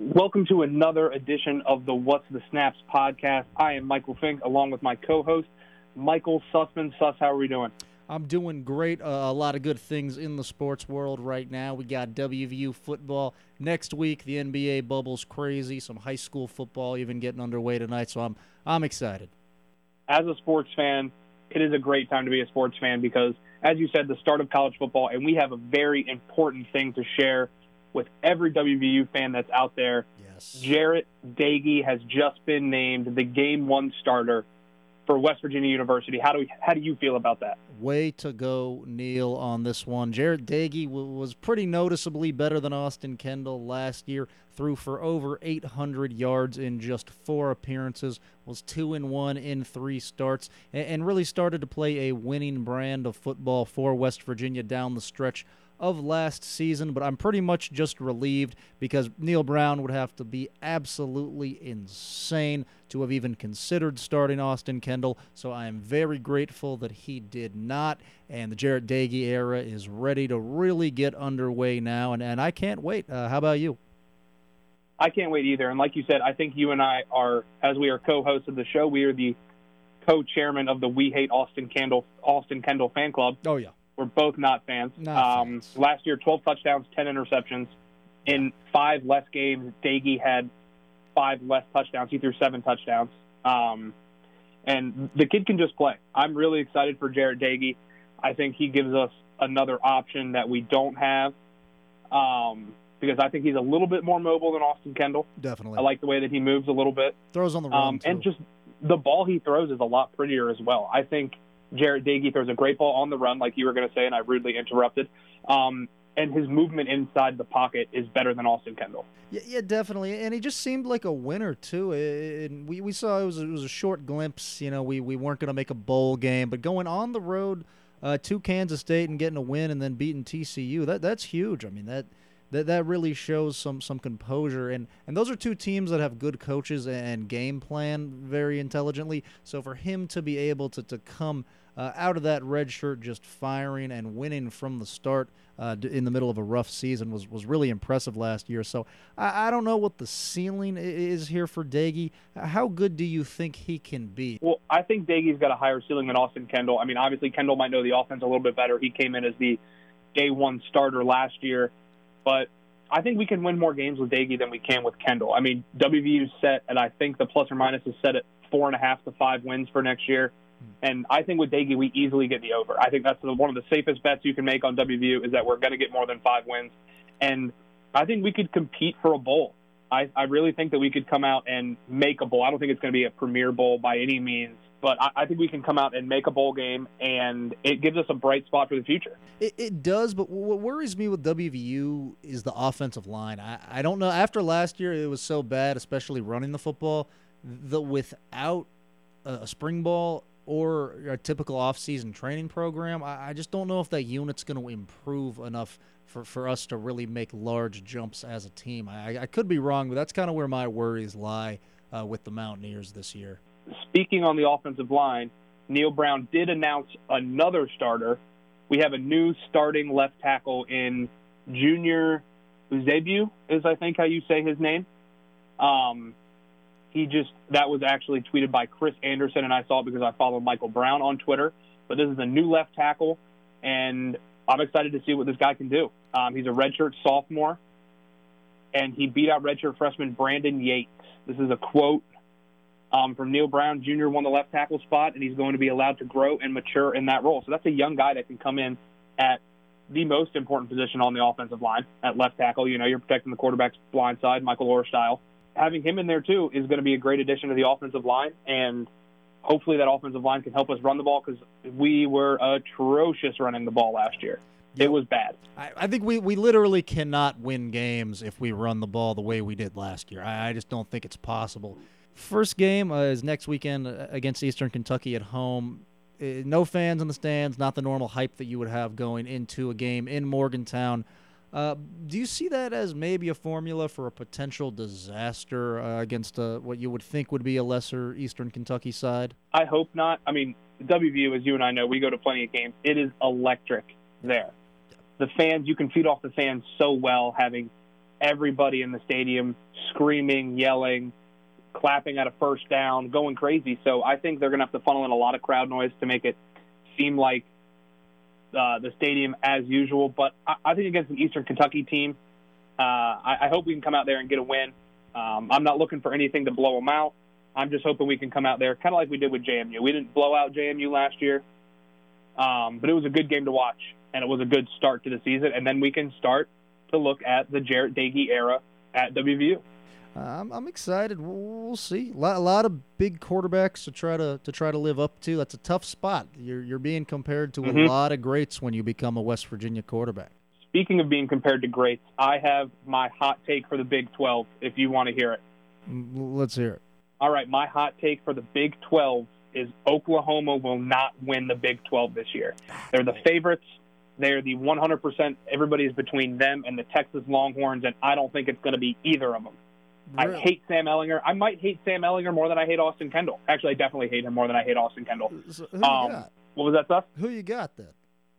Welcome to another edition of the What's the Snaps podcast. I am Michael Fink along with my co host, Michael Sussman. Suss, how are we doing? I'm doing great. Uh, a lot of good things in the sports world right now. We got WVU football next week. The NBA bubble's crazy. Some high school football even getting underway tonight. So I'm I'm excited. As a sports fan, it is a great time to be a sports fan because, as you said, the start of college football, and we have a very important thing to share with every WVU fan that's out there. Yes. Jarret Doege has just been named the game one starter for West Virginia University. How do we, how do you feel about that? Way to go, Neal, on this one. Jarret Doege w- was pretty noticeably better than Austin Kendall last year. Threw for over 800 yards in just four appearances. Was two and one in three starts, and, and really started to play a winning brand of football for West Virginia down the stretch of last season, but I'm pretty much just relieved because Neal Brown would have to be absolutely insane to have even considered starting Austin Kendall. So I am very grateful that he did not. And the Jarret Doege era is ready to really get underway now, and, and I can't wait. Uh, how about you? I can't wait either. And like you said, I think you and I are, as we are co-hosts of the show, we are the co-chairman of the We Hate Austin Kendall Austin Kendall fan club. Oh yeah. We're both not fans. Not um, fans. Last year, 12 touchdowns, 10 interceptions. In five less games, Doege had five less touchdowns. He threw seven touchdowns. Um, and the kid can just play. I'm really excited for Jarret Doege. I think he gives us another option that we don't have um, because I think he's a little bit more mobile than Austin Kendall. Definitely. I like the way that he moves a little bit. Throws on the run Um, and just the ball he throws is a lot prettier as well. I think Jarret Doege throws a great ball on the run, like you were going to say, and I rudely interrupted. Um, and his movement inside the pocket is better than Austin Kendall. Yeah, yeah, definitely, and he just seemed like a winner too. And we, we saw it was it was a short glimpse. You know, we, we weren't going to make a bowl game, but going on the road uh, to Kansas State and getting a win and then beating TCU that that's huge. I mean that that that really shows some some composure and and those are two teams that have good coaches and game plan very intelligently. So for him to be able to to come uh, out of that red shirt just firing and winning from the start uh, in the middle of a rough season was, was really impressive last year. So I, I don't know what the ceiling is here for Doege. How good do you think he can be? Well, I think Doege's got a higher ceiling than Austin Kendall. I mean, obviously Kendall might know the offense a little bit better. He came in as the day one starter last year, but I think we can win more games with Doege than we can with Kendall. I mean, WVU's set, and I think the plus or minus is set at four and a half to five wins for next year. And I think with Doege, we easily get the over. I think that's the, one of the safest bets you can make on WVU is that we're going to get more than five wins. And I think we could compete for a bowl. I, I really think that we could come out and make a bowl. I don't think it's going to be a premier bowl by any means, but I, I think we can come out and make a bowl game, and it gives us a bright spot for the future. It, it does, but what worries me with WVU is the offensive line. I, I don't know. After last year, it was so bad, especially running the football, that without a spring ball or a typical offseason training program, I, I just don't know if that unit's going to improve enough for, for us to really make large jumps as a team. I, I could be wrong, but that's kind of where my worries lie uh, with the Mountaineers this year. Speaking on the offensive line, Neal Brown did announce another starter. We have a new starting left tackle in Junior Uzebu, is I think how you say his name. Um, he just that was actually tweeted by Chris Anderson, and I saw it because I follow Michael Brown on Twitter. But this is a new left tackle, and I'm excited to see what this guy can do. Um, he's a redshirt sophomore, and he beat out redshirt freshman Brandon Yates. This is a quote um, from Neal Brown Jr. won the left tackle spot, and he's going to be allowed to grow and mature in that role. So that's a young guy that can come in at the most important position on the offensive line at left tackle. You know, you're protecting the quarterback's blind side, Michael Oher style. Having him in there too is going to be a great addition to the offensive line, and hopefully that offensive line can help us run the ball because we were atrocious running the ball last year. It was bad. I, I think we, we literally cannot win games if we run the ball the way we did last year. I, I just don't think it's possible. First game uh, is next weekend uh, against Eastern Kentucky at home. Uh, no fans in the stands, not the normal hype that you would have going into a game in Morgantown. Uh, do you see that as maybe a formula for a potential disaster uh, against uh, what you would think would be a lesser Eastern Kentucky side? I hope not. I mean, WVU, as you and I know, we go to plenty of games. It is electric there. The fans, you can feed off the fans so well having everybody in the stadium screaming, yelling, clapping at a first down, going crazy. So I think they're going to have to funnel in a lot of crowd noise to make it seem like uh, the stadium as usual. But I, I think against an Eastern Kentucky team, uh, I, I hope we can come out there and get a win. Um, I'm not looking for anything to blow them out. I'm just hoping we can come out there kind of like we did with JMU. We didn't blow out JMU last year, um, but it was a good game to watch, and it was a good start to the season. And then we can start to look at the Jarret Doege era at WVU. I'm, I'm excited. We'll see. A lot, a lot of big quarterbacks to try to to try to live up to. That's a tough spot. You're you're being compared to mm-hmm. a lot of greats when you become a West Virginia quarterback. Speaking of being compared to greats, I have my hot take for the Big 12. If you want to hear it, mm, let's hear it. All right, my hot take for the Big 12 is Oklahoma will not win the Big 12 this year. They're the favorites. They're the 100%. Everybody is between them and the Texas Longhorns, and I don't think it's going to be either of them. Really? I hate Sam Ehlinger. I might hate Sam Ehlinger more than I hate Austin Kendall. Actually, I definitely hate him more than I hate Austin Kendall. So who um, got? What was that stuff? Who you got then?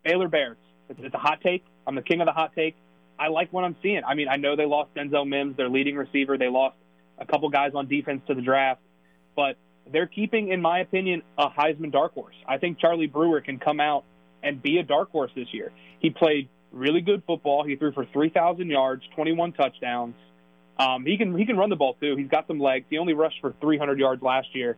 Baylor Bears. It's, it's, a hot take. I'm the king of the hot take. I like what I'm seeing. I mean, I know they lost Denzel Mims, their leading receiver. They lost a couple guys on defense to the draft, but they're keeping, in my opinion, a Heisman dark horse. I think Charlie Brewer can come out and be a dark horse this year. He played really good football. He threw for 3,000 yards, 21 touchdowns. Um, he can he can run the ball too. He's got some legs. He only rushed for 300 yards last year,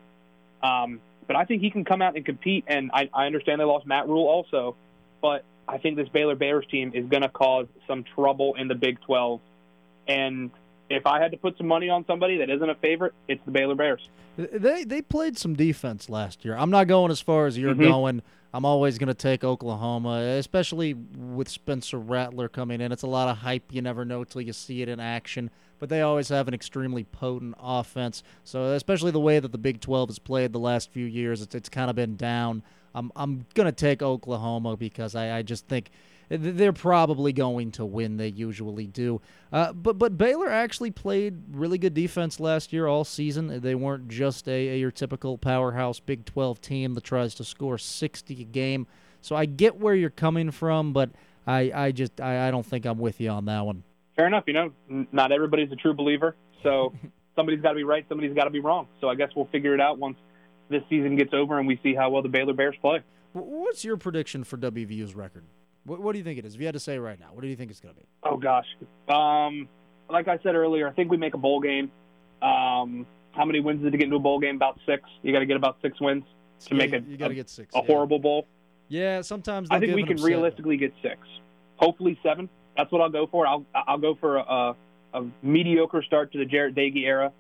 um, but I think he can come out and compete. And I, I understand they lost Matt Rhule also, but I think this Baylor Bears team is going to cause some trouble in the Big 12. And if I had to put some money on somebody that isn't a favorite, it's the Baylor Bears. They they played some defense last year. I'm not going as far as you're mm-hmm. going. I'm always going to take Oklahoma, especially with Spencer Rattler coming in. It's a lot of hype. You never know till you see it in action. But they always have an extremely potent offense. So, especially the way that the Big 12 has played the last few years, it's, it's kind of been down. I'm, I'm going to take Oklahoma because I, I just think – they're probably going to win. They usually do. Uh, but but Baylor actually played really good defense last year all season. They weren't just a, a, your typical powerhouse Big 12 team that tries to score 60 a game. So I get where you're coming from, but I, I just I, I don't think I'm with you on that one. Fair enough. You know, not everybody's a true believer. So somebody's got to be right, somebody's got to be wrong. So I guess we'll figure it out once this season gets over and we see how well the Baylor Bears play. What's your prediction for WVU's record? What, what do you think it is? If you had to say right now, what do you think it's going to be? Oh gosh, um, like I said earlier, I think we make a bowl game. Um, how many wins did to get into a bowl game? About six. You got to get about six wins to yeah, make it. You got to get six. A yeah. horrible bowl. Yeah, sometimes I think we can realistically get six. Hopefully seven. That's what I'll go for. I'll I'll go for a, a mediocre start to the Jarret Doege era,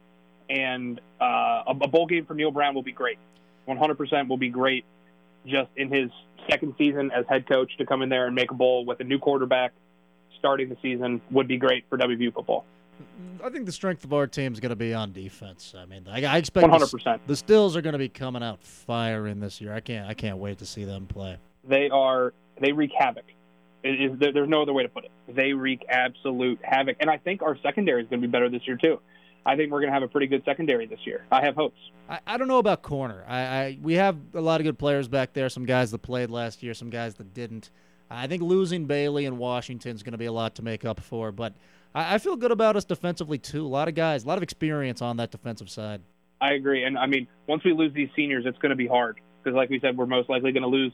and uh, a, a bowl game for Neal Brown will be great. 100% will be great, just in his second season as head coach to come in there and make a bowl with a new quarterback starting the season would be great for WVU football. I think the strength of our team is going to be on defense. I mean, I, I expect 100%. The, the Stills are going to be coming out firing this year. I can't, I can't wait to see them play. They are, they wreak havoc. Is, there's no other way to put it. They wreak absolute havoc, and I think our secondary is going to be better this year too. I think we're going to have a pretty good secondary this year. I have hopes. I, I don't know about corner. I, I we have a lot of good players back there. Some guys that played last year, some guys that didn't. I think losing Bailey and Washington is going to be a lot to make up for. But I, I feel good about us defensively too. A lot of guys, a lot of experience on that defensive side. I agree, and I mean, once we lose these seniors, it's going to be hard because, like we said, we're most likely going to lose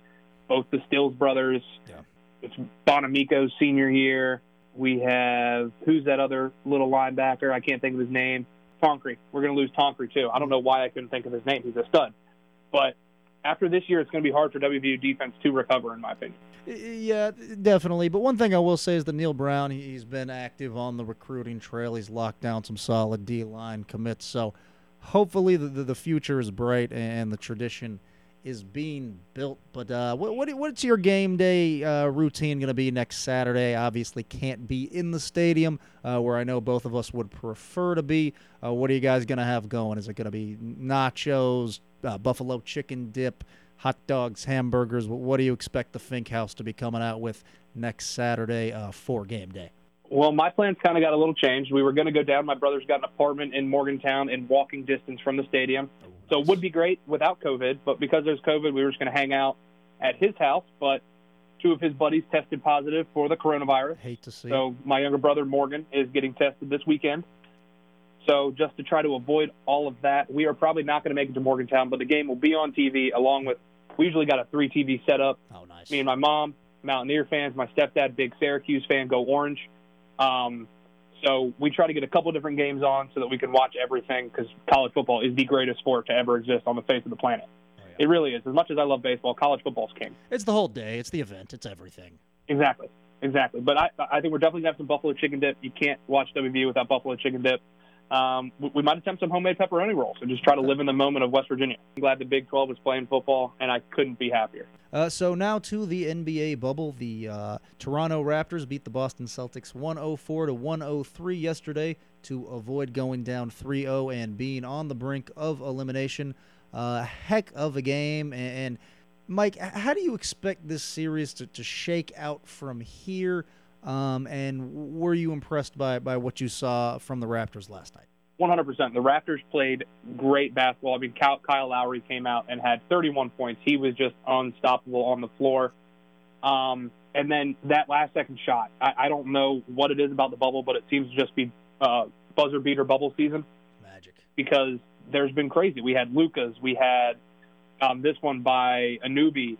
both the Stills brothers. Yeah. It's Bonamico's senior year. We have who's that other little linebacker? I can't think of his name. Tonkery. We're going to lose Tonkery too. I don't know why I couldn't think of his name. He's a stud. But after this year, it's going to be hard for WVU defense to recover, in my opinion. Yeah, definitely. But one thing I will say is that Neal Brown, he's been active on the recruiting trail. He's locked down some solid D line commits. So hopefully the, the future is bright and the tradition is being built. But uh, what, what, what's your game day uh, routine going to be next Saturday? Obviously, can't be in the stadium uh, where I know both of us would prefer to be. Uh, what are you guys going to have going? Is it going to be nachos, uh, buffalo chicken dip, hot dogs, hamburgers? What do you expect the Fink House to be coming out with next Saturday uh, for game day? Well, my plans kind of got a little changed. We were going to go down. My brother's got an apartment in Morgantown in walking distance from the stadium. So it would be great without COVID, but because there's COVID, we were just going to hang out at his house. But two of his buddies tested positive for the coronavirus. Hate to see. So my younger brother Morgan is getting tested this weekend. So just to try to avoid all of that, we are probably not going to make it to Morgantown, but the game will be on TV along with. We usually got a three TV setup. Oh, nice. Me and my mom, Mountaineer fans. My stepdad, big Syracuse fan, go Orange. Um, so we try to get a couple different games on so that we can watch everything because college football is the greatest sport to ever exist on the face of the planet. Oh, yeah. It really is. As much as I love baseball, college football's king. It's the whole day. It's the event. It's everything. Exactly. Exactly. But I, I think we're definitely going to have some buffalo chicken dip. You can't watch WVU without buffalo chicken dip. Um, we, we might attempt some homemade pepperoni rolls and just try to live in the moment of West Virginia. I'm glad the Big 12 is playing football, and I couldn't be happier. Uh, so now to the NBA bubble. The uh, Toronto Raptors beat the Boston Celtics 104 to 103 yesterday to avoid going down 3-0 and being on the brink of elimination. Uh, heck of a game. And, and Mike, how do you expect this series to, to shake out from here? Um, and were you impressed by, by what you saw from the Raptors last night? 100%. The Raptors played great basketball. I mean, Kyle, Kyle Lowry came out and had 31 points. He was just unstoppable on the floor. Um, and then that last second shot, I, I don't know what it is about the bubble, but it seems to just be uh, buzzer beater bubble season Magic. because there's been crazy. We had Lucas, we had um, this one by Anunoby,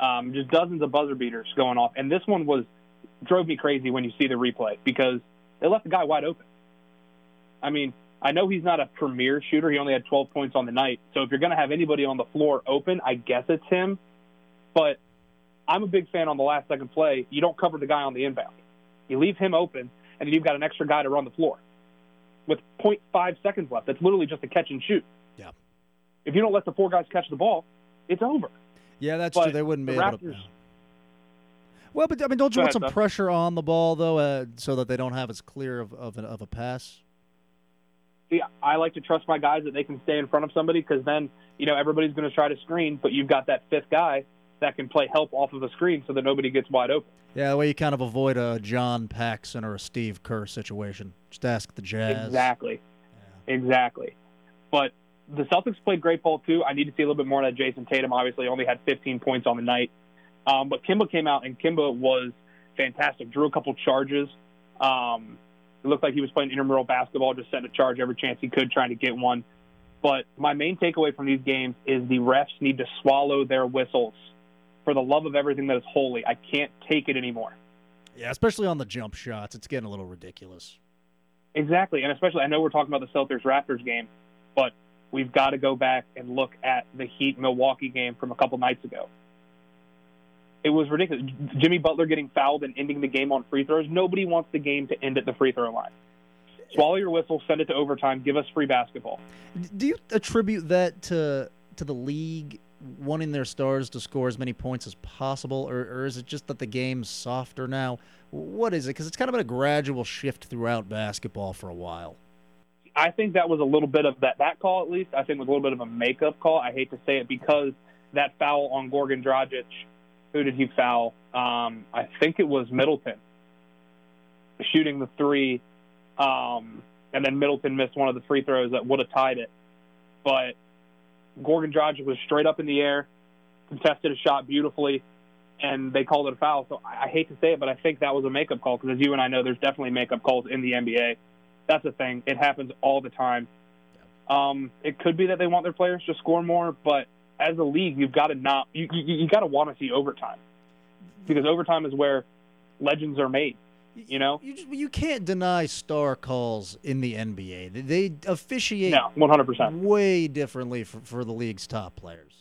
um, just dozens of buzzer beaters going off. And this one was drove me crazy when you see the replay because they left the guy wide open. I mean, I know he's not a premier shooter. He only had 12 points on the night. So if you're going to have anybody on the floor open, I guess it's him. But I'm a big fan on the last second play. You don't cover the guy on the inbound. You leave him open, and then you've got an extra guy to run the floor with 0.5 seconds left. That's literally just a catch and shoot. Yeah. If you don't let the four guys catch the ball, it's over. Yeah, that's But true. They wouldn't be the able to. Well, but I mean, don't you Go want ahead, some pressure on the ball though, uh, so that they don't have as clear of of, an, of a pass? See, I like to trust my guys that they can stay in front of somebody because then, you know, everybody's going to try to screen, but you've got that fifth guy that can play help off of a screen so that nobody gets wide open. Yeah, the way you kind of avoid a John Paxson or a Steve Kerr situation. Just ask the Jazz. Exactly. Exactly. But the Celtics played great ball too. I need to see a little bit more of that Jayson Tatum. Obviously, only had 15 points on the night. Um, but Kemba came out and Kemba was fantastic. Drew a couple charges. Um, it looked like he was playing intramural basketball, just setting a charge every chance he could, trying to get one. But my main takeaway from these games is the refs need to swallow their whistles. For the love of everything that is holy, I can't take it anymore. Yeah, especially on the jump shots, it's getting a little ridiculous. Exactly, and especially I know we're talking about the Celtics Raptors game, but we've got to go back and look at the Heat Milwaukee game from a couple nights ago. It was ridiculous. Jimmy Butler getting fouled and ending the game on free throws. Nobody wants the game to end at the free throw line. Swallow your whistle, send it to overtime, give us free basketball. Do you attribute that to to the league wanting their stars to score as many points as possible, or, or is it just that the game's softer now? What is it? Because it's kind of been a gradual shift throughout basketball for a while. I think that was a little bit of that that call at least. I think was a little bit of a makeup call. I hate to say it because that foul on Goran Dragic, who did he foul? Um, I think it was Middleton shooting the three, um, and then Middleton missed one of the free throws that would have tied it. But Goran Dragic was straight up in the air, contested a shot beautifully, and they called it a foul. So I, I hate to say it, but I think that was a makeup call because as you and I know, there's definitely makeup calls in the NBA. That's the thing. It happens all the time. Um, it could be that they want their players to score more, but as a league, you've got to not you you, you got to want to see overtime because overtime is where legends are made. You know, You just, you can't deny star calls in the NBA. They, they officiate no, one hundred percent. way differently for, for the league's top players.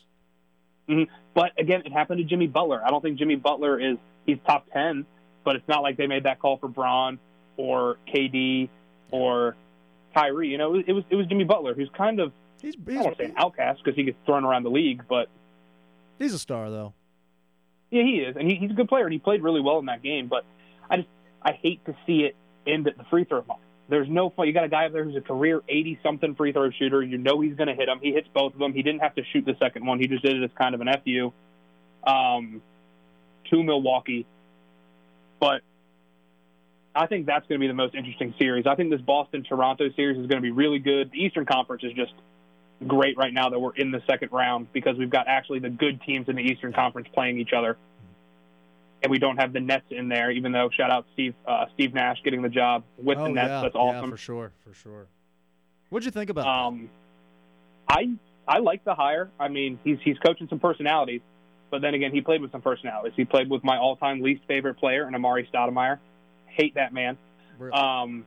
Mm-hmm. But again, it happened to Jimmy Butler. I don't think Jimmy Butler is he's top ten, but it's not like they made that call for Bron or KD or Kyrie. You know, it was, it was Jimmy Butler, who's kind of He's I don't want to say an outcast because he gets thrown around the league, but he's a star though. Yeah, he is, and he, he's a good player, and he played really well in that game. But I just I hate to see it end at the free throw line. There's no fun. You got a guy up there who's a career 80 something free throw shooter. You know he's going to hit them. He hits both of them. He didn't have to shoot the second one. He just did it as kind of an fu um, to Milwaukee. But I think that's going to be the most interesting series. I think this Boston Toronto series is going to be really good. The Eastern Conference is just great right now that we're in the second round because we've got actually the good teams in the Eastern Conference playing each other. and we don't have the Nets in there. Even though shout out Steve uh, Steve Nash getting the job with oh, the Nets, yeah, that's awesome. Yeah, for sure, for sure. What'd you think about? Um, I I like the hire. I mean, he's he's coaching some personalities, but then again, he played with some personalities. He played with my all-time least favorite player, and Amar'e Stoudemire. Hate that man. Really? Um,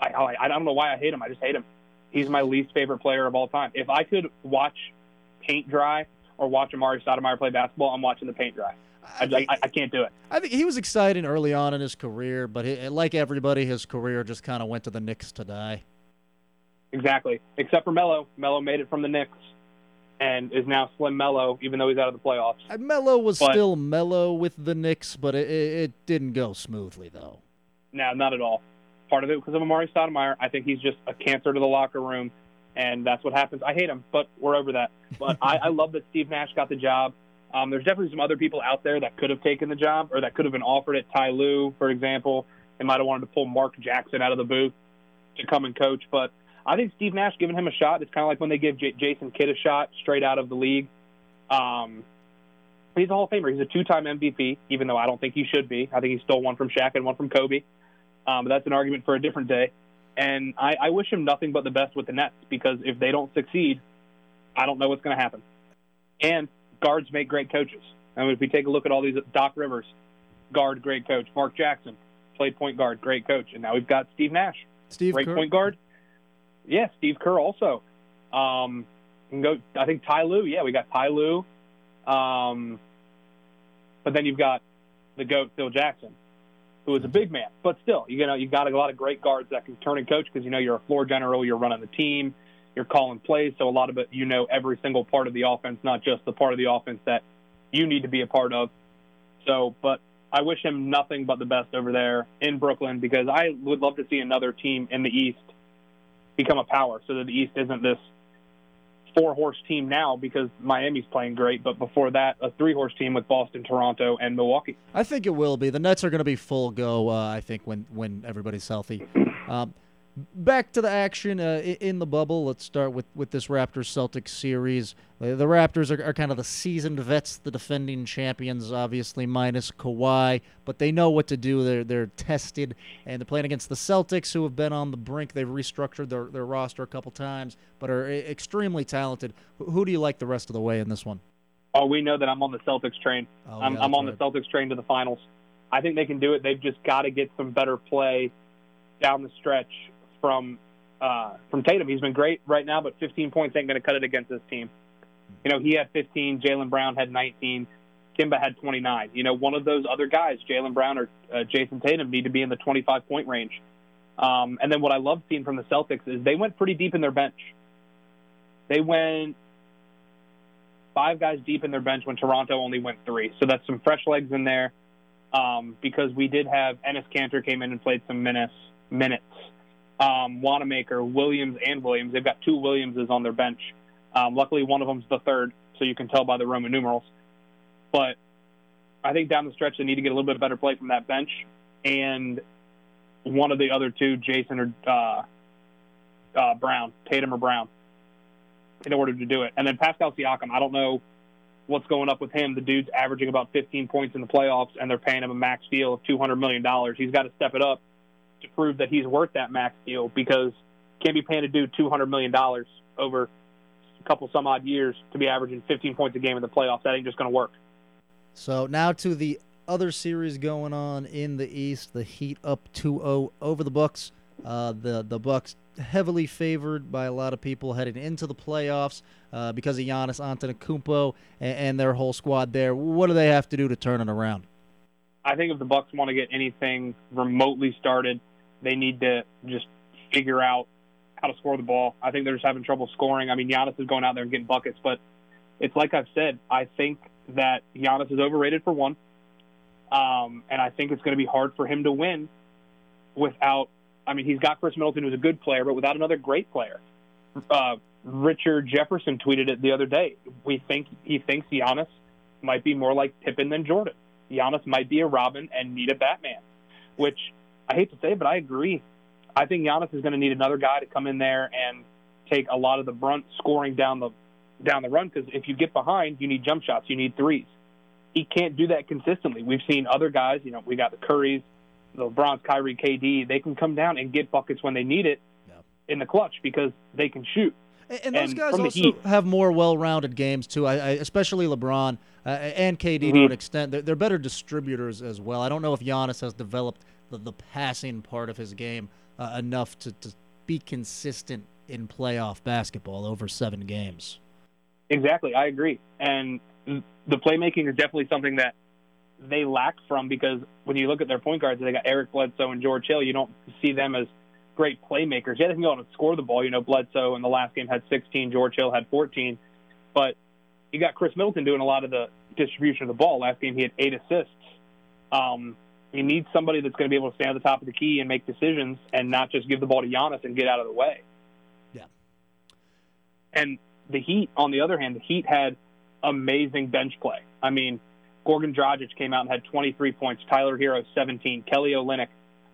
I, I I don't know why I hate him. I just hate him. He's my least favorite player of all time. If I could watch paint dry or watch Amar'e Stoudemire play basketball, I'm watching the paint dry. I, I, I, I can't do it. I think he was exciting early on in his career, but he, like everybody, his career just kind of went to the Knicks to die. Exactly. Except for Melo. Melo made it from the Knicks and is now Slim Melo, even though he's out of the playoffs. Uh, Melo was But- still Melo with the Knicks, but it, it, it didn't go smoothly though. No, not at all. Part of it because of Amar'e Stoudemire. I think he's just a cancer to the locker room, and that's what happens. I hate him, but we're over that. But I, I love that Steve Nash got the job. Um, there's definitely some other people out there that could have taken the job or that could have been offered it. Ty Lue, for example, they might have wanted to pull Mark Jackson out of the booth to come and coach. But I think Steve Nash giving him a shot. It's kind of like when they give J- Jason Kidd a shot straight out of the league. Um, he's a Hall of Famer. He's a two-time MVP, even though I don't think he should be. I think he stole one from Shaq and one from Kobe. Um, but that's an argument for a different day. And I, I wish him nothing but the best with the Nets because if they don't succeed, I don't know what's going to happen. And guards make great coaches. I mean, if we take a look at all these, Doc Rivers, guard, great coach. Mark Jackson, played point guard, great coach. And now we've got Steve Nash, Steve great Kerr. point guard. Yeah, Steve Kerr also. Um, can go. I think Ty Lue. Yeah, we got Ty Lue. Um, but then you've got the goat Phil Jackson, who is a big man, but still, you know, you've got a lot of great guards that can turn and coach because you know you're a floor general, you're running the team, you're calling plays, so a lot of it you know every single part of the offense, not just the part of the offense that you need to be a part of. So, but I wish him nothing but the best over there in Brooklyn because I would love to see another team in the East become a power so that the East isn't this four horse team now because Miami's playing great, but before that, a three horse team with Boston, Toronto, and Milwaukee. I think it will be. The Nets are going to be full go. Uh, I think when when everybody's healthy. Um, back to the action uh, in the bubble. Let's start with with this Raptors Celtics series. Uh, the Raptors are, are kind of the seasoned vets, the defending champions, obviously minus Kawhi, but they know what to do. They're they're tested, and they're playing against the Celtics, who have been on the brink. They've restructured their, their roster a couple times, but are extremely talented. Who, who do you like the rest of the way in this one? Oh, we know that I'm on the Celtics train. Oh, I'm, yeah, I'm on right. the Celtics train to the finals. I think they can do it. They've just got to get some better play down the stretch from uh, from Tatum. He's been great right now, but 15 points ain't going to cut it against this team. You know, he had 15. Jaylen Brown had 19. Kemba had 29. You know, one of those other guys, Jaylen Brown or uh, Jayson Tatum, need to be in the 25 point range. Um, and then what I love seeing from the Celtics is they went pretty deep in their bench. They went five guys deep in their bench when Toronto only went three. So that's some fresh legs in there um, because we did have Enes Kanter came in and played some minutes. minutes. Um, Wanamaker, Williams, and Williams. They've got two Williamses on their bench. Um, luckily, one of them's the third, so you can tell by the Roman numerals. But I think down the stretch, they need to get a little bit of better play from that bench. And one of the other two, Jayson or uh, uh, Brown, Tatum or Brown, in order to do it. And then Pascal Siakam, I don't know what's going up with him. The dude's averaging about 15 points in the playoffs, and they're paying him a max deal of $200 million. He's got to step it up to prove that he's worth that max deal because can't be paying a dude $200 million over a couple some odd years to be averaging 15 points a game in the playoffs. That ain't just going to work. So now to the other series going on in the East, the Heat up 2-0 over the Bucks. Uh, the the Bucks heavily favored by a lot of people heading into the playoffs uh, because of Giannis Antetokounmpo and, and their whole squad there. What do they have to do to turn it around? I think if the Bucks want to get anything remotely started, they need to just figure out how to score the ball. I think they're just having trouble scoring. I mean, Giannis is going out there and getting buckets, but it's like I've said. I think that Giannis is overrated for one, um, and I think it's going to be hard for him to win without. I mean, he's got Khris Middleton, who's a good player, but without another great player. Uh, Richard Jefferson tweeted it the other day. We think he thinks Giannis might be more like Pippen than Jordan. Giannis might be a Robin and need a Batman, which I hate to say, it, but I agree. I think Giannis is going to need another guy to come in there and take a lot of the brunt scoring down the down the run because if you get behind, you need jump shots, you need threes. he can't do that consistently. We've seen other guys, you know, we got the Currys, the LeBrons, Kyrie, KD. They can come down and get buckets when they need it in the clutch because they can shoot. And, and those and guys also Heat, have more well-rounded games too. I, I especially LeBron uh, and KD mm-hmm. to an extent. They're, they're, better distributors as well. I don't know if Giannis has developed the, the passing part of his game uh, enough to, to be consistent in playoff basketball over seven games. Exactly, I agree. And the playmaking is definitely something that they lack from because when you look at their point guards, they got Eric Bledsoe and George Hill. You don't see them as great playmakers. Yeah, they can go out and score the ball. You know, Bledsoe in the last game had 16, George Hill had 14, but you got Khris Middleton doing a lot of the distribution of the ball. Last game he had eight assists. Um, you need somebody that's going to be able to stand at the top of the key and make decisions, and not just give the ball to Giannis and get out of the way. Yeah. And the Heat, on the other hand, the Heat had amazing bench play. I mean, Goran Dragic came out and had 23 points, Tyler Herro 17, Kelly Olynyk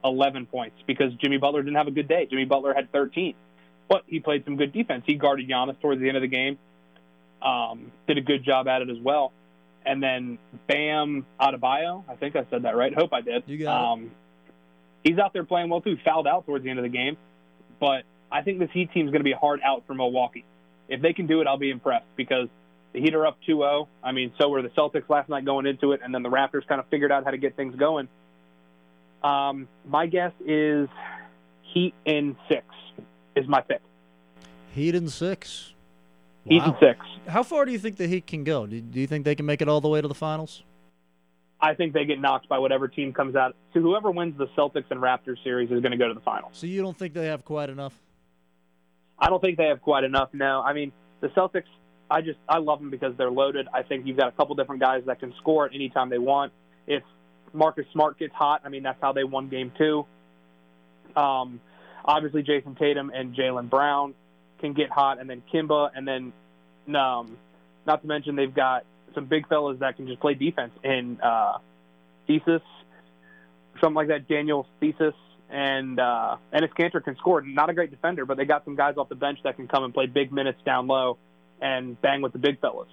11 points because Jimmy Butler didn't have a good day. Jimmy Butler had 13, but he played some good defense. He guarded Giannis towards the end of the game, um, did a good job at it as well. And then Bam Adebayo, I think I said that right. Hope I did. You got um, it. He's out there playing well too. Fouled out towards the end of the game, but I think this Heat team is going to be a hard out for Milwaukee. If they can do it, I'll be impressed because the Heat are up 2-0. I mean, so were the Celtics last night going into it, and then the Raptors kind of figured out how to get things going. Um, my guess is Heat in six is my pick. Heat in six. Heat wow. in six. How far do you think the Heat can go? Do, do you think they can make it all the way to the finals? I think they get knocked by whatever team comes out. So whoever wins the Celtics and Raptors series is going to go to the finals. So you don't think they have quite enough? I don't think they have quite enough. No, I mean the Celtics I just I love them because they're loaded. I think you've got a couple different guys that can score at any time they want. If Marcus Smart gets hot, I mean that's how they won Game Two. Um, obviously, Jayson Tatum and Jaylen Brown can get hot, and then Kemba, and then um, not to mention they've got some big fellas that can just play defense in uh, Thesis, something like that. Daniel Thesis and uh, Enes Kanter can score. Not a great defender, but they got some guys off the bench that can come and play big minutes down low and bang with the big fellas.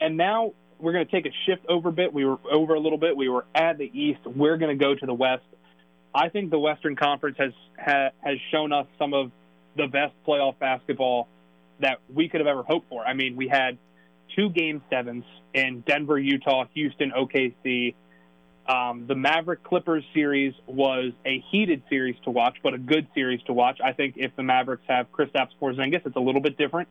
And now we're going to take a shift over a bit. We were over a little bit. We were at the East. We're going to go to the West. I think the Western Conference has ha, has shown us some of the best playoff basketball that we could have ever hoped for. I mean, we had two game sevens in Denver, Utah, Houston, OKC. Um, the Maverick Clippers series was a heated series to watch, but a good series to watch. I think if the Mavericks have Chris Kristaps Porzingis, it's a little bit different.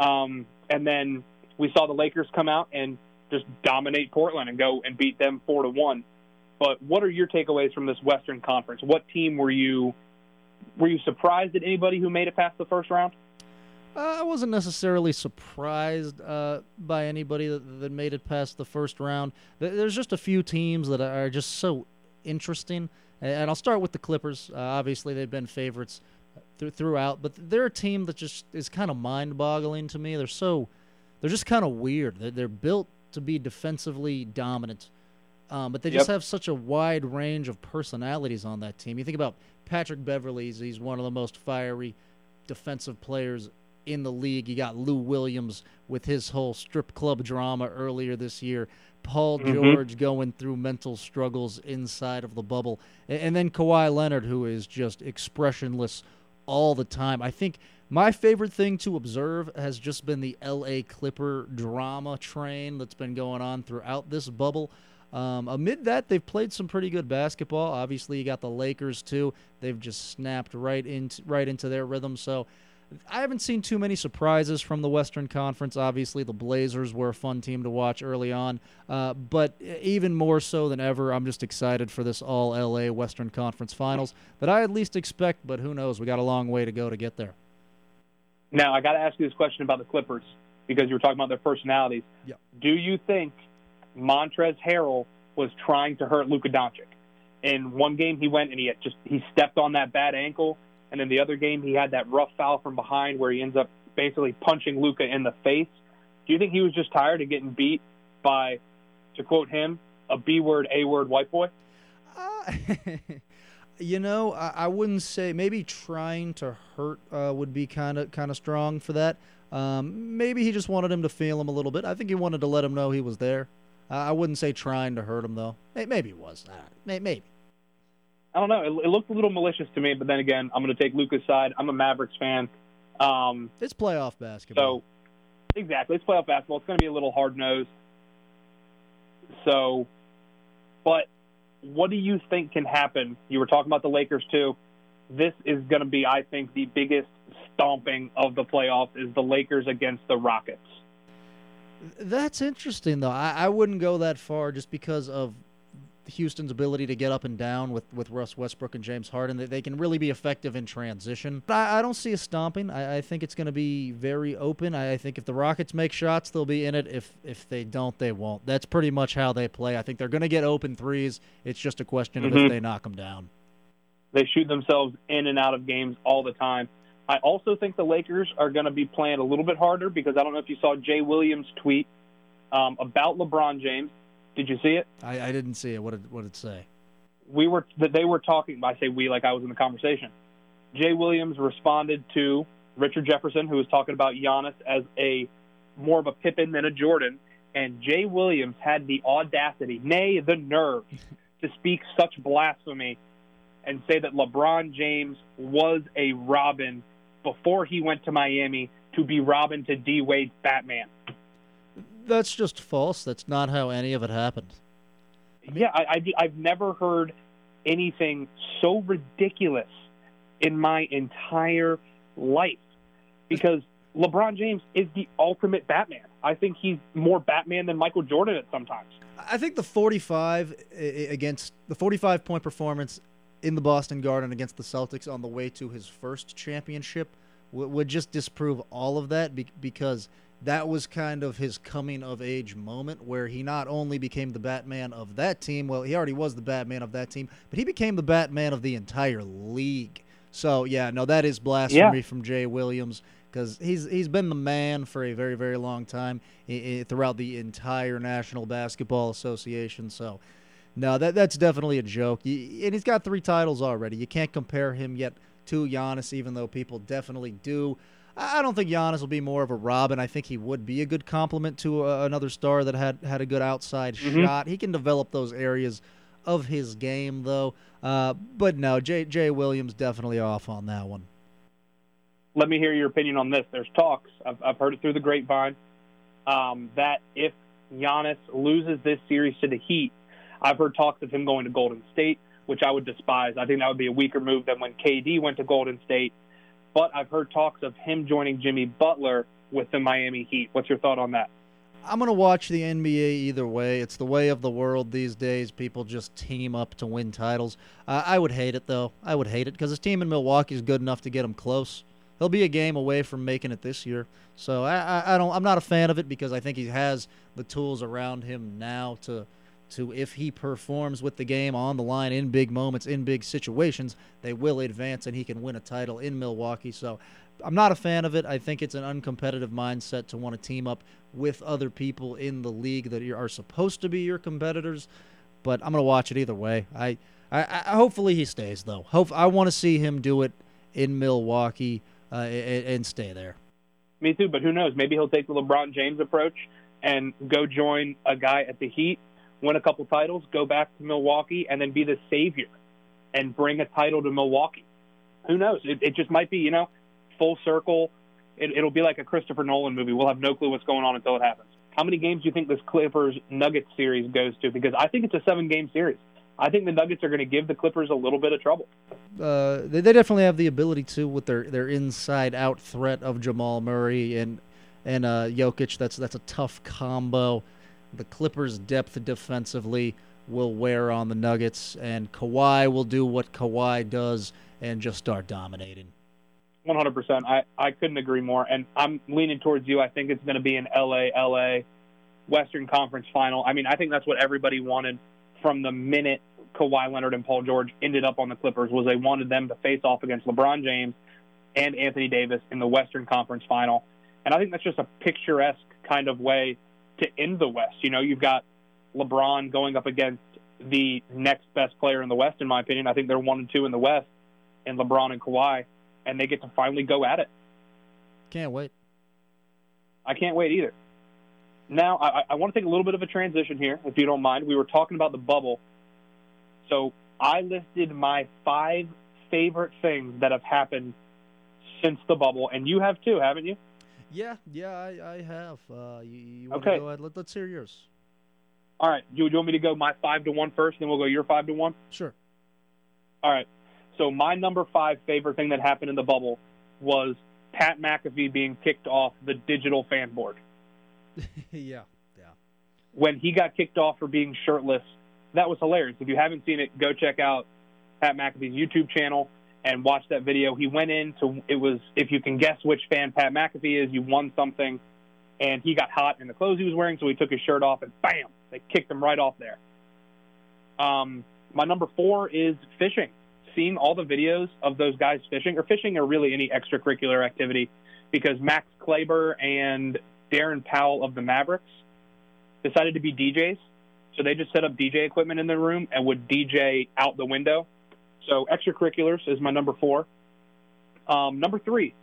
Um, and then we saw the Lakers come out and just dominate Portland and go and beat them four to one. But what are your takeaways from this Western Conference? What team were you were you surprised at anybody who made it past the first round? Uh, I wasn't necessarily surprised uh, by anybody that, that, made it past the first round. There's just a few teams that are just so interesting, and I'll start with the Clippers. Uh, obviously, they've been favorites th- throughout. But they're a team that just is kind of mind-boggling to me. They're so they're just kind of weird. They're, they're, built to be defensively dominant, um, but they just have such a wide range of personalities on that team. You think about Patrick Beverley; he's one of the most fiery defensive players in the league. You got Lou Williams with his whole strip club drama earlier this year. Paul mm-hmm. George going through mental struggles inside of the bubble. And then Kawhi Leonard, who is just expressionless all the time. I think my favorite thing to observe has just been the LA Clipper drama train that's been going on throughout this bubble. Um, amid that, they've played some pretty good basketball. Obviously, you got the Lakers too. They've just snapped right into right into their rhythm. So I haven't seen too many surprises from the Western Conference. Obviously, the Blazers were a fun team to watch early on, uh, but even more so than ever, I'm just excited for this All LA Western Conference Finals that I at least expect. But who knows? We got a long way to go to get there. Now, I got to ask you this question about the Clippers because you were talking about their personalities. Yeah. Do you think Montrezl Harrell was trying to hurt Luka Doncic? In one game, he went and he just he stepped on that bad ankle and in the other game, he had that rough foul from behind where he ends up basically punching Luka in the face. Do you think he was just tired of getting beat by, to quote him, a B word, A word white boy? Uh, you know, I, I, wouldn't say maybe trying to hurt uh, would be kind of kind of strong for that. Um, maybe he just wanted him to feel him a little bit. I think he wanted to let him know he was there. I wouldn't say trying to hurt him though. Maybe it was. Maybe. I don't know. It, it looked a little malicious to me, but then again, I'm going to take Luka's side. I'm a Mavericks fan. Um, it's playoff basketball. So, exactly, it's playoff basketball. It's going to be a little hard nosed. So, but what do you think can happen? You were talking about the Lakers too. This is going to be, I think, the biggest stomping of the playoffs is the Lakers against the Rockets. That's interesting, though. I, I wouldn't go that far just because of Houston's ability to get up and down with, with Russ Westbrook and James Harden. They, they can really be effective in transition. But I, I don't see a stomping. I, I think it's going to be very open. I, I, think if the Rockets make shots, they'll be in it. If if they don't, they won't. That's pretty much how they play. I think they're going to get open threes. It's just a question of mm-hmm. if they knock them down. They shoot themselves in and out of games all the time. I also think the Lakers are going to be playing a little bit harder because I don't know if you saw Jay Williams' tweet um, about LeBron James did you see it? I, I didn't see it. What did what did it say? We were that they were talking. I say we like I was in the conversation. Jay Williams responded to Richard Jefferson, who was talking about Giannis as a more of a Pippen than a Jordan, and Jay Williams had the audacity, nay, the nerve, to speak such blasphemy and say that LeBron James was a Robin before he went to Miami to be Robin to D Wade's Batman that's just false. That's not how any of it happened. Yeah, I, I, I've never heard anything so ridiculous in my entire life because LeBron James is the ultimate Batman. I think he's more Batman than Michael Jordan at sometimes. I think the 45 against the 45 point performance in the Boston Garden against the Celtics on the way to his first championship would just disprove all of that because that was kind of his coming of age moment where he not only became the Batman of that team, well, he already was the Batman of that team, but he became the Batman of the entire league. So, yeah, no, that is blasphemy yeah. from Jay Williams because he's he's been the man for a very very long time throughout the entire National Basketball Association. So, no, that that's definitely a joke. and he's got three titles already. You can't compare him yet to Giannis, even though people definitely do. I don't think Giannis will be more of a Robin. I think he would be a good complement to uh, another star that had had a good outside mm-hmm. shot. He can develop those areas of his game, though. Uh, but no, Jay, Jay Williams definitely off on that one. Let me hear your opinion on this. There's talks. I've, I've heard it through the grapevine um, that if Giannis loses this series to the Heat, I've heard talks of him going to Golden State, which I would despise. I think that would be a weaker move than when KD went to Golden State but I've heard talks of him joining Jimmy Butler with the Miami Heat. What's your thought on that? I'm going to watch the NBA either way. It's the way of the world these days. People just team up to win titles. Uh, I would hate it, though. I would hate it because his team in Milwaukee is good enough to get him close. He'll be a game away from making it this year. So I, I, I don't. I'm not a fan of it because I think he has the tools around him now to to if he performs with the game on the line in big moments, in big situations, they will advance and he can win a title in Milwaukee. So I'm not a fan of it. I think it's an uncompetitive mindset to want to team up with other people in the league that are supposed to be your competitors. But I'm going to watch it either way. I, I, I hopefully he stays though. Hope I want to see him do it in Milwaukee uh, and, and stay there. Me too, but who knows? Maybe he'll take the LeBron James approach and go join a guy at the Heat win a couple titles, go back to Milwaukee, and then be the savior and bring a title to Milwaukee. Who knows? It, it just might be, you know, full circle. It, it'll be like a Christopher Nolan movie. We'll have no clue what's going on until it happens. How many games do you think this Clippers Nuggets series goes to? Because I think it's a seven game series. I think the Nuggets are going to give the Clippers a little bit of trouble. Uh, they, they definitely have the ability to with their, their inside out threat of Jamal Murray and and uh, Jokic. That's that's a tough combo the Clippers' depth defensively will wear on the Nuggets, and Kawhi will do what Kawhi does and just start dominating. 100%. I, I couldn't agree more. And I'm leaning towards you. I think it's going to be an LA LA Western Conference final. I mean, I think that's what everybody wanted from the minute Kawhi Leonard and Paul George ended up on the Clippers was they wanted them to face off against LeBron James and Anthony Davis in the Western Conference final. And I think that's just a picturesque kind of way to end the West. You know, you've got LeBron going up against the next best player in the West, in my opinion. I think they're one and two in the West, and LeBron and Kawhi, and they get to finally go at it. Can't wait. I can't wait either. now I, I want to take a little bit of a transition here, if you don't mind. We were talking about the bubble. So I listed my five favorite things that have happened since the bubble, and you have too, haven't you? Yeah, yeah, I, I have. Uh, you, you want Okay. to go ahead? Let, let's hear yours. All right. You, you want me to go my five to one first, then we'll go your five to one? Sure. All right. So my number five favorite thing that happened in the bubble was Pat McAfee being kicked off the digital fan board. yeah, yeah. When he got kicked off for being shirtless, that was hilarious. If you haven't seen it, go check out Pat McAfee's YouTube channel and watch that video. He went in to it was if you can guess which fan Pat McAfee is, you won something. And he got hot in the clothes he was wearing, so he took his shirt off and bam, they kicked him right off there. Um, my number four is fishing. Seeing all the videos of those guys fishing, or fishing, or really any extracurricular activity, because Max Kleber and Darren Powell of the Mavericks decided to be DJs. So they just set up DJ equipment in their room and would DJ out the window. So extracurriculars is my number four. Um, number three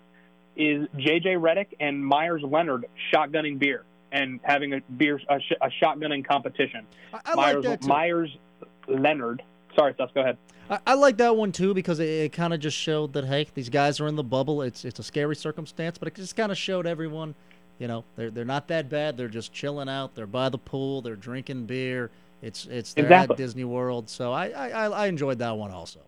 is JJ Redick and Meyers Leonard shotgunning beer and having a beer a, sh- a shotgunning competition. I, I Meyers like. Meyers Leonard. Sorry, Seth, go ahead. I, I like that one too because it, it kind of just showed that hey, these guys are in the bubble. It's it's a scary circumstance, but it just kind of showed everyone, you know, they're they're not that bad. They're just chilling out. They're by the pool. They're drinking beer. It's it's they're Exactly. at Disney World. So I I I enjoyed that one also.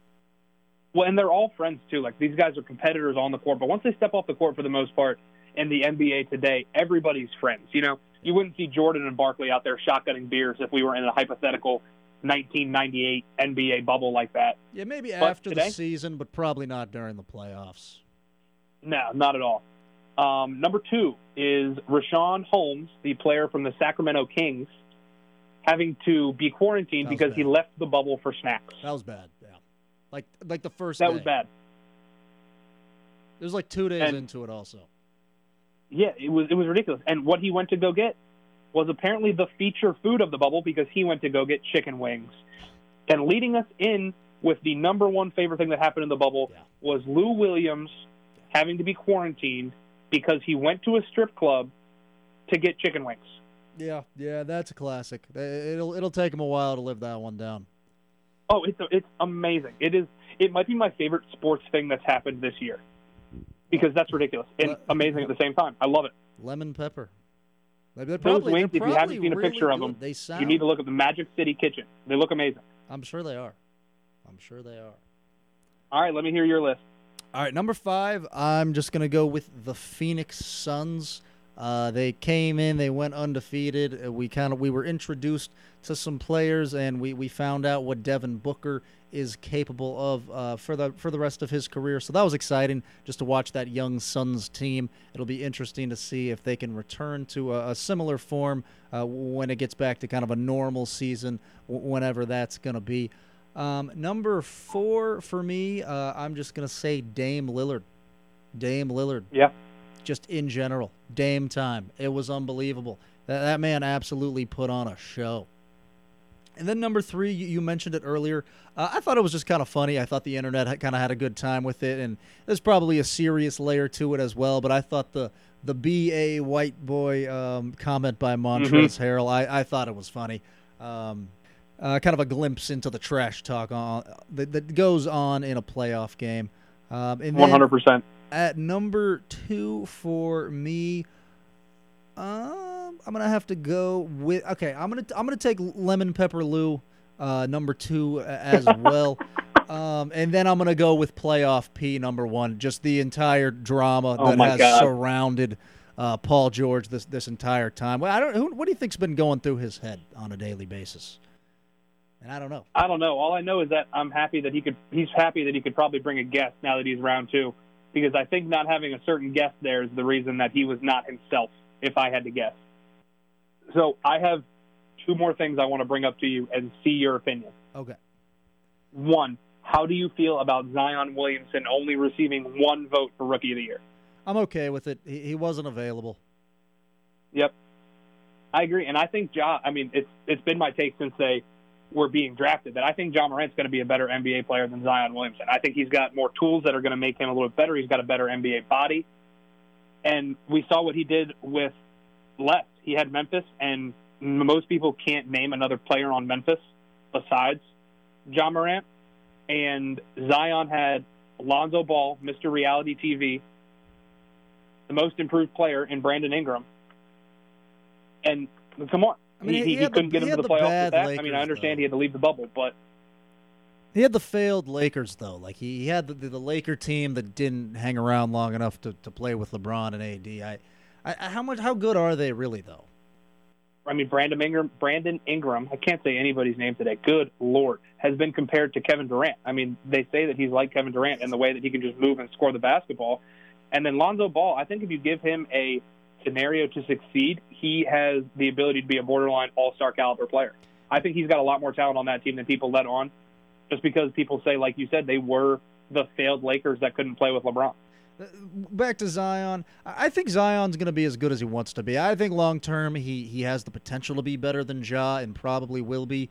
Well, and they're all friends too. Like these guys are competitors on the court, but once they step off the court for the most part in the NBA today, everybody's friends. You know, you wouldn't see Jordan and Barkley out there shotgunning beers if we were in a hypothetical 1998 NBA bubble like that. Yeah, maybe But after today- the season, but probably not during the playoffs. No, not at all. Um, number two is Richaun Holmes, the player from the Sacramento Kings, having to be quarantined because he left the bubble for snacks. That was bad. Like like the first. That day. was bad. It was like two days And- into it also. Yeah, it was it was ridiculous. And what he went to go get was apparently the feature food of the bubble because he went to go get chicken wings. And leading us in with the number one favorite thing that happened in the bubble Yeah. was Lou Williams having to be quarantined because he went to a strip club to get chicken wings. Yeah, yeah, that's a classic. It'll it'll take him a while to live that one down. Oh, it's it's amazing. It is. It might be my favorite sports thing that's happened this year because that's ridiculous and Well- amazing at the same time. I love it. Lemon pepper. They're they're Those wings, if you haven't seen a really picture of them, they sound. You need to look at the Magic City Kitchen. They look amazing. I'm sure they are. I'm sure they are. All right, let me hear your list. All right, number five. I'm just gonna go with the Phoenix Suns. Uh, they came in, they went undefeated. Uh, we kind of we were introduced to some players, and we, we found out what Devin Booker is capable of uh, for the for the rest of his career. So that was exciting just to watch that young Suns team. It'll be interesting to see if they can return to a, a similar form uh, when it gets back to kind of a normal season, whenever that's going to be. Um, number four for me, uh, I'm just gonna say Dame Lillard. Dame Lillard. Yeah. Just in general, Dame time. It was unbelievable. That, that man absolutely put on a show. And then number three, you, mentioned it earlier. Uh, I thought it was just kind of funny. I thought the internet kind of had a good time with it, and there's probably a serious layer to it as well. But I thought the the B A white boy um, comment by Montrezl Harrell, I, I thought it was funny. Um, uh, kind of a glimpse into the trash talk on that, that goes on in a playoff game. Um, One hundred percent. At number two for me, um, I'm gonna have to go with. Okay, I'm gonna I'm gonna take Lemon Pepper Lou, uh, number two as well. Um, and then I'm gonna go with playoff P number one. Just the entire drama Oh that has God. surrounded uh, Paul George this this entire time. Well, I don't. Who, what do you think's been going through his head on a daily basis? And I don't know. I don't know. All I know is that I'm happy that he could. He's happy that he could probably bring a guest now that he's round two, because I think not having a certain guest there is the reason that he was not himself. If I had to guess, so I have two more things I want to bring up to you and see your opinion. Okay. One, how do you feel about Zion Williamson only receiving one vote for Rookie of the Year? I'm okay with it. He, he wasn't available. Yep, I agree, and I think Ja. I mean, it's it's been my take since they were being drafted that I think Ja Morant's going to be a better NBA player than Zion Williamson. I think he's got more tools that are going to make him a little bit better. He's got a better NBA body, and we saw what he did with left. he had Memphis, and most people can't name another player on Memphis besides John Morant. And Zion had Lonzo Ball, Mr. Reality TV, the most improved player in Brandon Ingram. And come on, I mean, he, he, he couldn't the, get into the, the playoffs that. Lakers, I mean, I understand though. he had to leave the bubble, but he had the failed Lakers though. Like he, he had the, the, the Laker team that didn't hang around long enough to, to play with LeBron and AD. I, I, how much how good are they really though? I mean, Brandon Ingram, Brandon Ingram, I can't say anybody's name today. Good lord, has been compared to Kevin Durant. I mean, they say that he's like Kevin Durant in the way that he can just move and score the basketball. And then Lonzo Ball, I think if you give him a scenario to succeed, he has the ability to be a borderline all-star caliber player. I think he's got a lot more talent on that team than people let on, just because people say, like you said, they were the failed Lakers that couldn't play with LeBron. Uh, back to Zion, I think Zion's going to be as good as he wants to be. I think long term he he has the potential to be better than Ja and probably will be,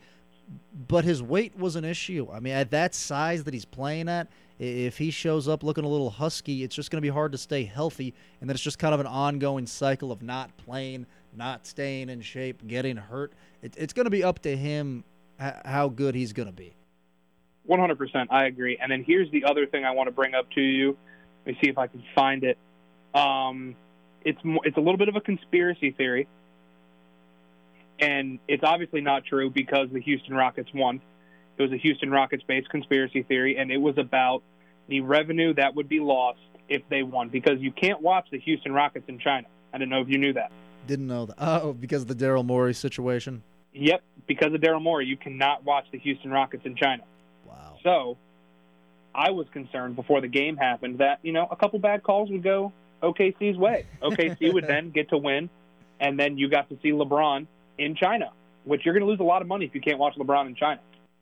but his weight was an issue. I mean, at that size that he's playing at, if he shows up looking a little husky, it's just going to be hard to stay healthy, and then it's just kind of an ongoing cycle of not playing, not staying in shape, getting hurt. It, it's going to be up to him how good he's going to be. 100%, I agree. And then here's the other thing I want to bring up to you. Let me see if I can find it. Um, it's it's a little bit of a conspiracy theory, and it's obviously not true because the Houston Rockets won. It was a Houston Rockets-based conspiracy theory, and it was about the revenue that would be lost if they won because you can't watch the Houston Rockets in China. I didn't know if you knew that. Didn't know that. Oh, because of the Daryl Morey situation. Yep, because of Daryl Morey, you cannot watch the Houston Rockets in China. Wow. So, I was concerned before the game happened that you know a couple bad calls would go OKC's way. OKC would then get to win, and then you got to see LeBron in China, which you're going to lose a lot of money if you can't watch LeBron in China.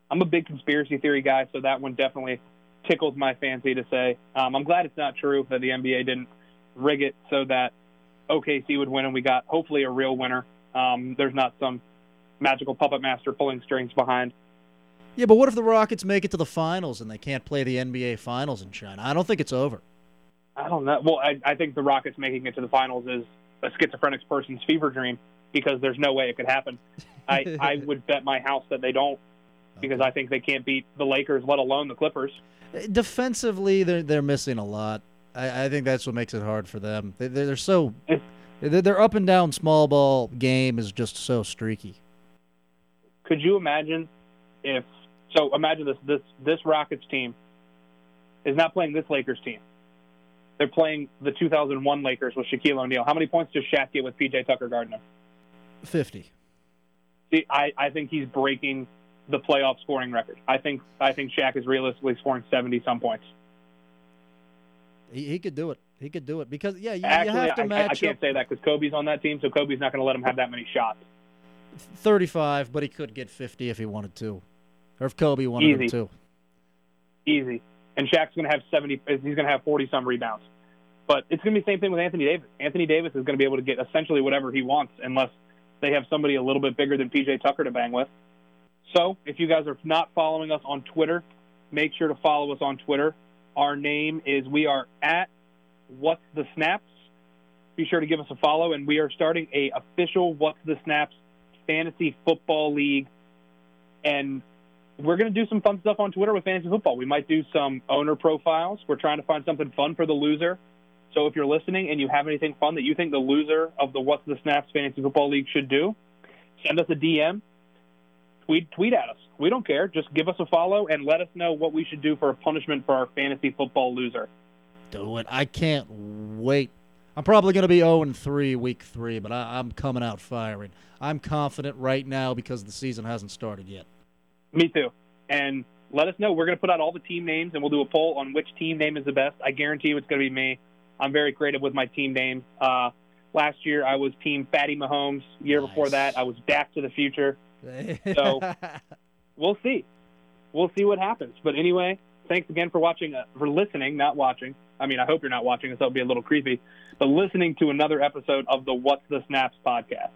I'm a big conspiracy theory guy, so that one definitely tickles my fancy to say. Um, I'm glad it's not true that the NBA didn't rig it so that OKC would win and we got hopefully a real winner. Um, there's not some magical puppet master pulling strings behind. Yeah, but what if the Rockets make it to the finals and they can't play the NBA finals in China? I don't think it's over. I don't know. Well, I, I think the Rockets making it to the finals is a schizophrenic person's fever dream because there's no way it could happen. I, I would bet my house that they don't because I think they can't beat the Lakers, let alone the Clippers. Defensively, they're they're missing a lot. I, I think that's what makes it hard for them. They, they're, so their up and down small ball game is just so streaky. Could you imagine if so? Imagine this this this Rockets team is not playing this Lakers team. They're playing the 2001 Lakers with Shaquille O'Neal. How many points does Shaq get with PJ Tucker guarding him? Fifty. See, I, I think he's breaking the playoff scoring record. I think I think Shaq is realistically scoring seventy some points. He, he could do it. He could do it because yeah, you, Actually, you have to I, match I, I can't up say that because Kobe's on that team, so Kobe's not going to let him have that many shots. thirty-five, but he could get fifty if he wanted to, or if Kobe wanted Easy. him to. Easy. And Shaq's going to have seventy. Uh, he's going to have forty some rebounds. But it's going to be the same thing with Anthony Davis. Anthony Davis is going to be able to get essentially whatever he wants, unless they have somebody a little bit bigger than PJ Tucker to bang with. So, if you guys are not following us on Twitter, make sure to follow us on Twitter. Our name is we are at What's the Snaps. Be sure to give us a follow, and we are starting a official What's the Snaps fantasy football league, and we're going to do some fun stuff on Twitter with fantasy football. We might do some owner profiles. We're trying to find something fun for the loser. So if you're listening and you have anything fun that you think the loser of the What's the Snaps fantasy football league should do, send us a DM tweet tweet at us. We don't care. Just give us a follow and let us know what we should do for a punishment for our fantasy football loser. Do it. I can't wait. I'm probably going to be 0 and 3 week three, but I, I'm coming out firing. I'm confident right now because the season hasn't started yet. Me too. And let us know. We're going to put out all the team names and we'll do a poll on which team name is the best. I guarantee you it's going to be me. I'm very creative with my team names. Uh, last year I was Team Fatty Mahomes. Year Nice. before that I was Back to the Future. So- We'll see. We'll see what happens. But anyway, thanks again for watching, uh, for listening, not watching. I mean, I hope you're not watching, so it'll be a little creepy. But listening to another episode of the What's the Snaps podcast.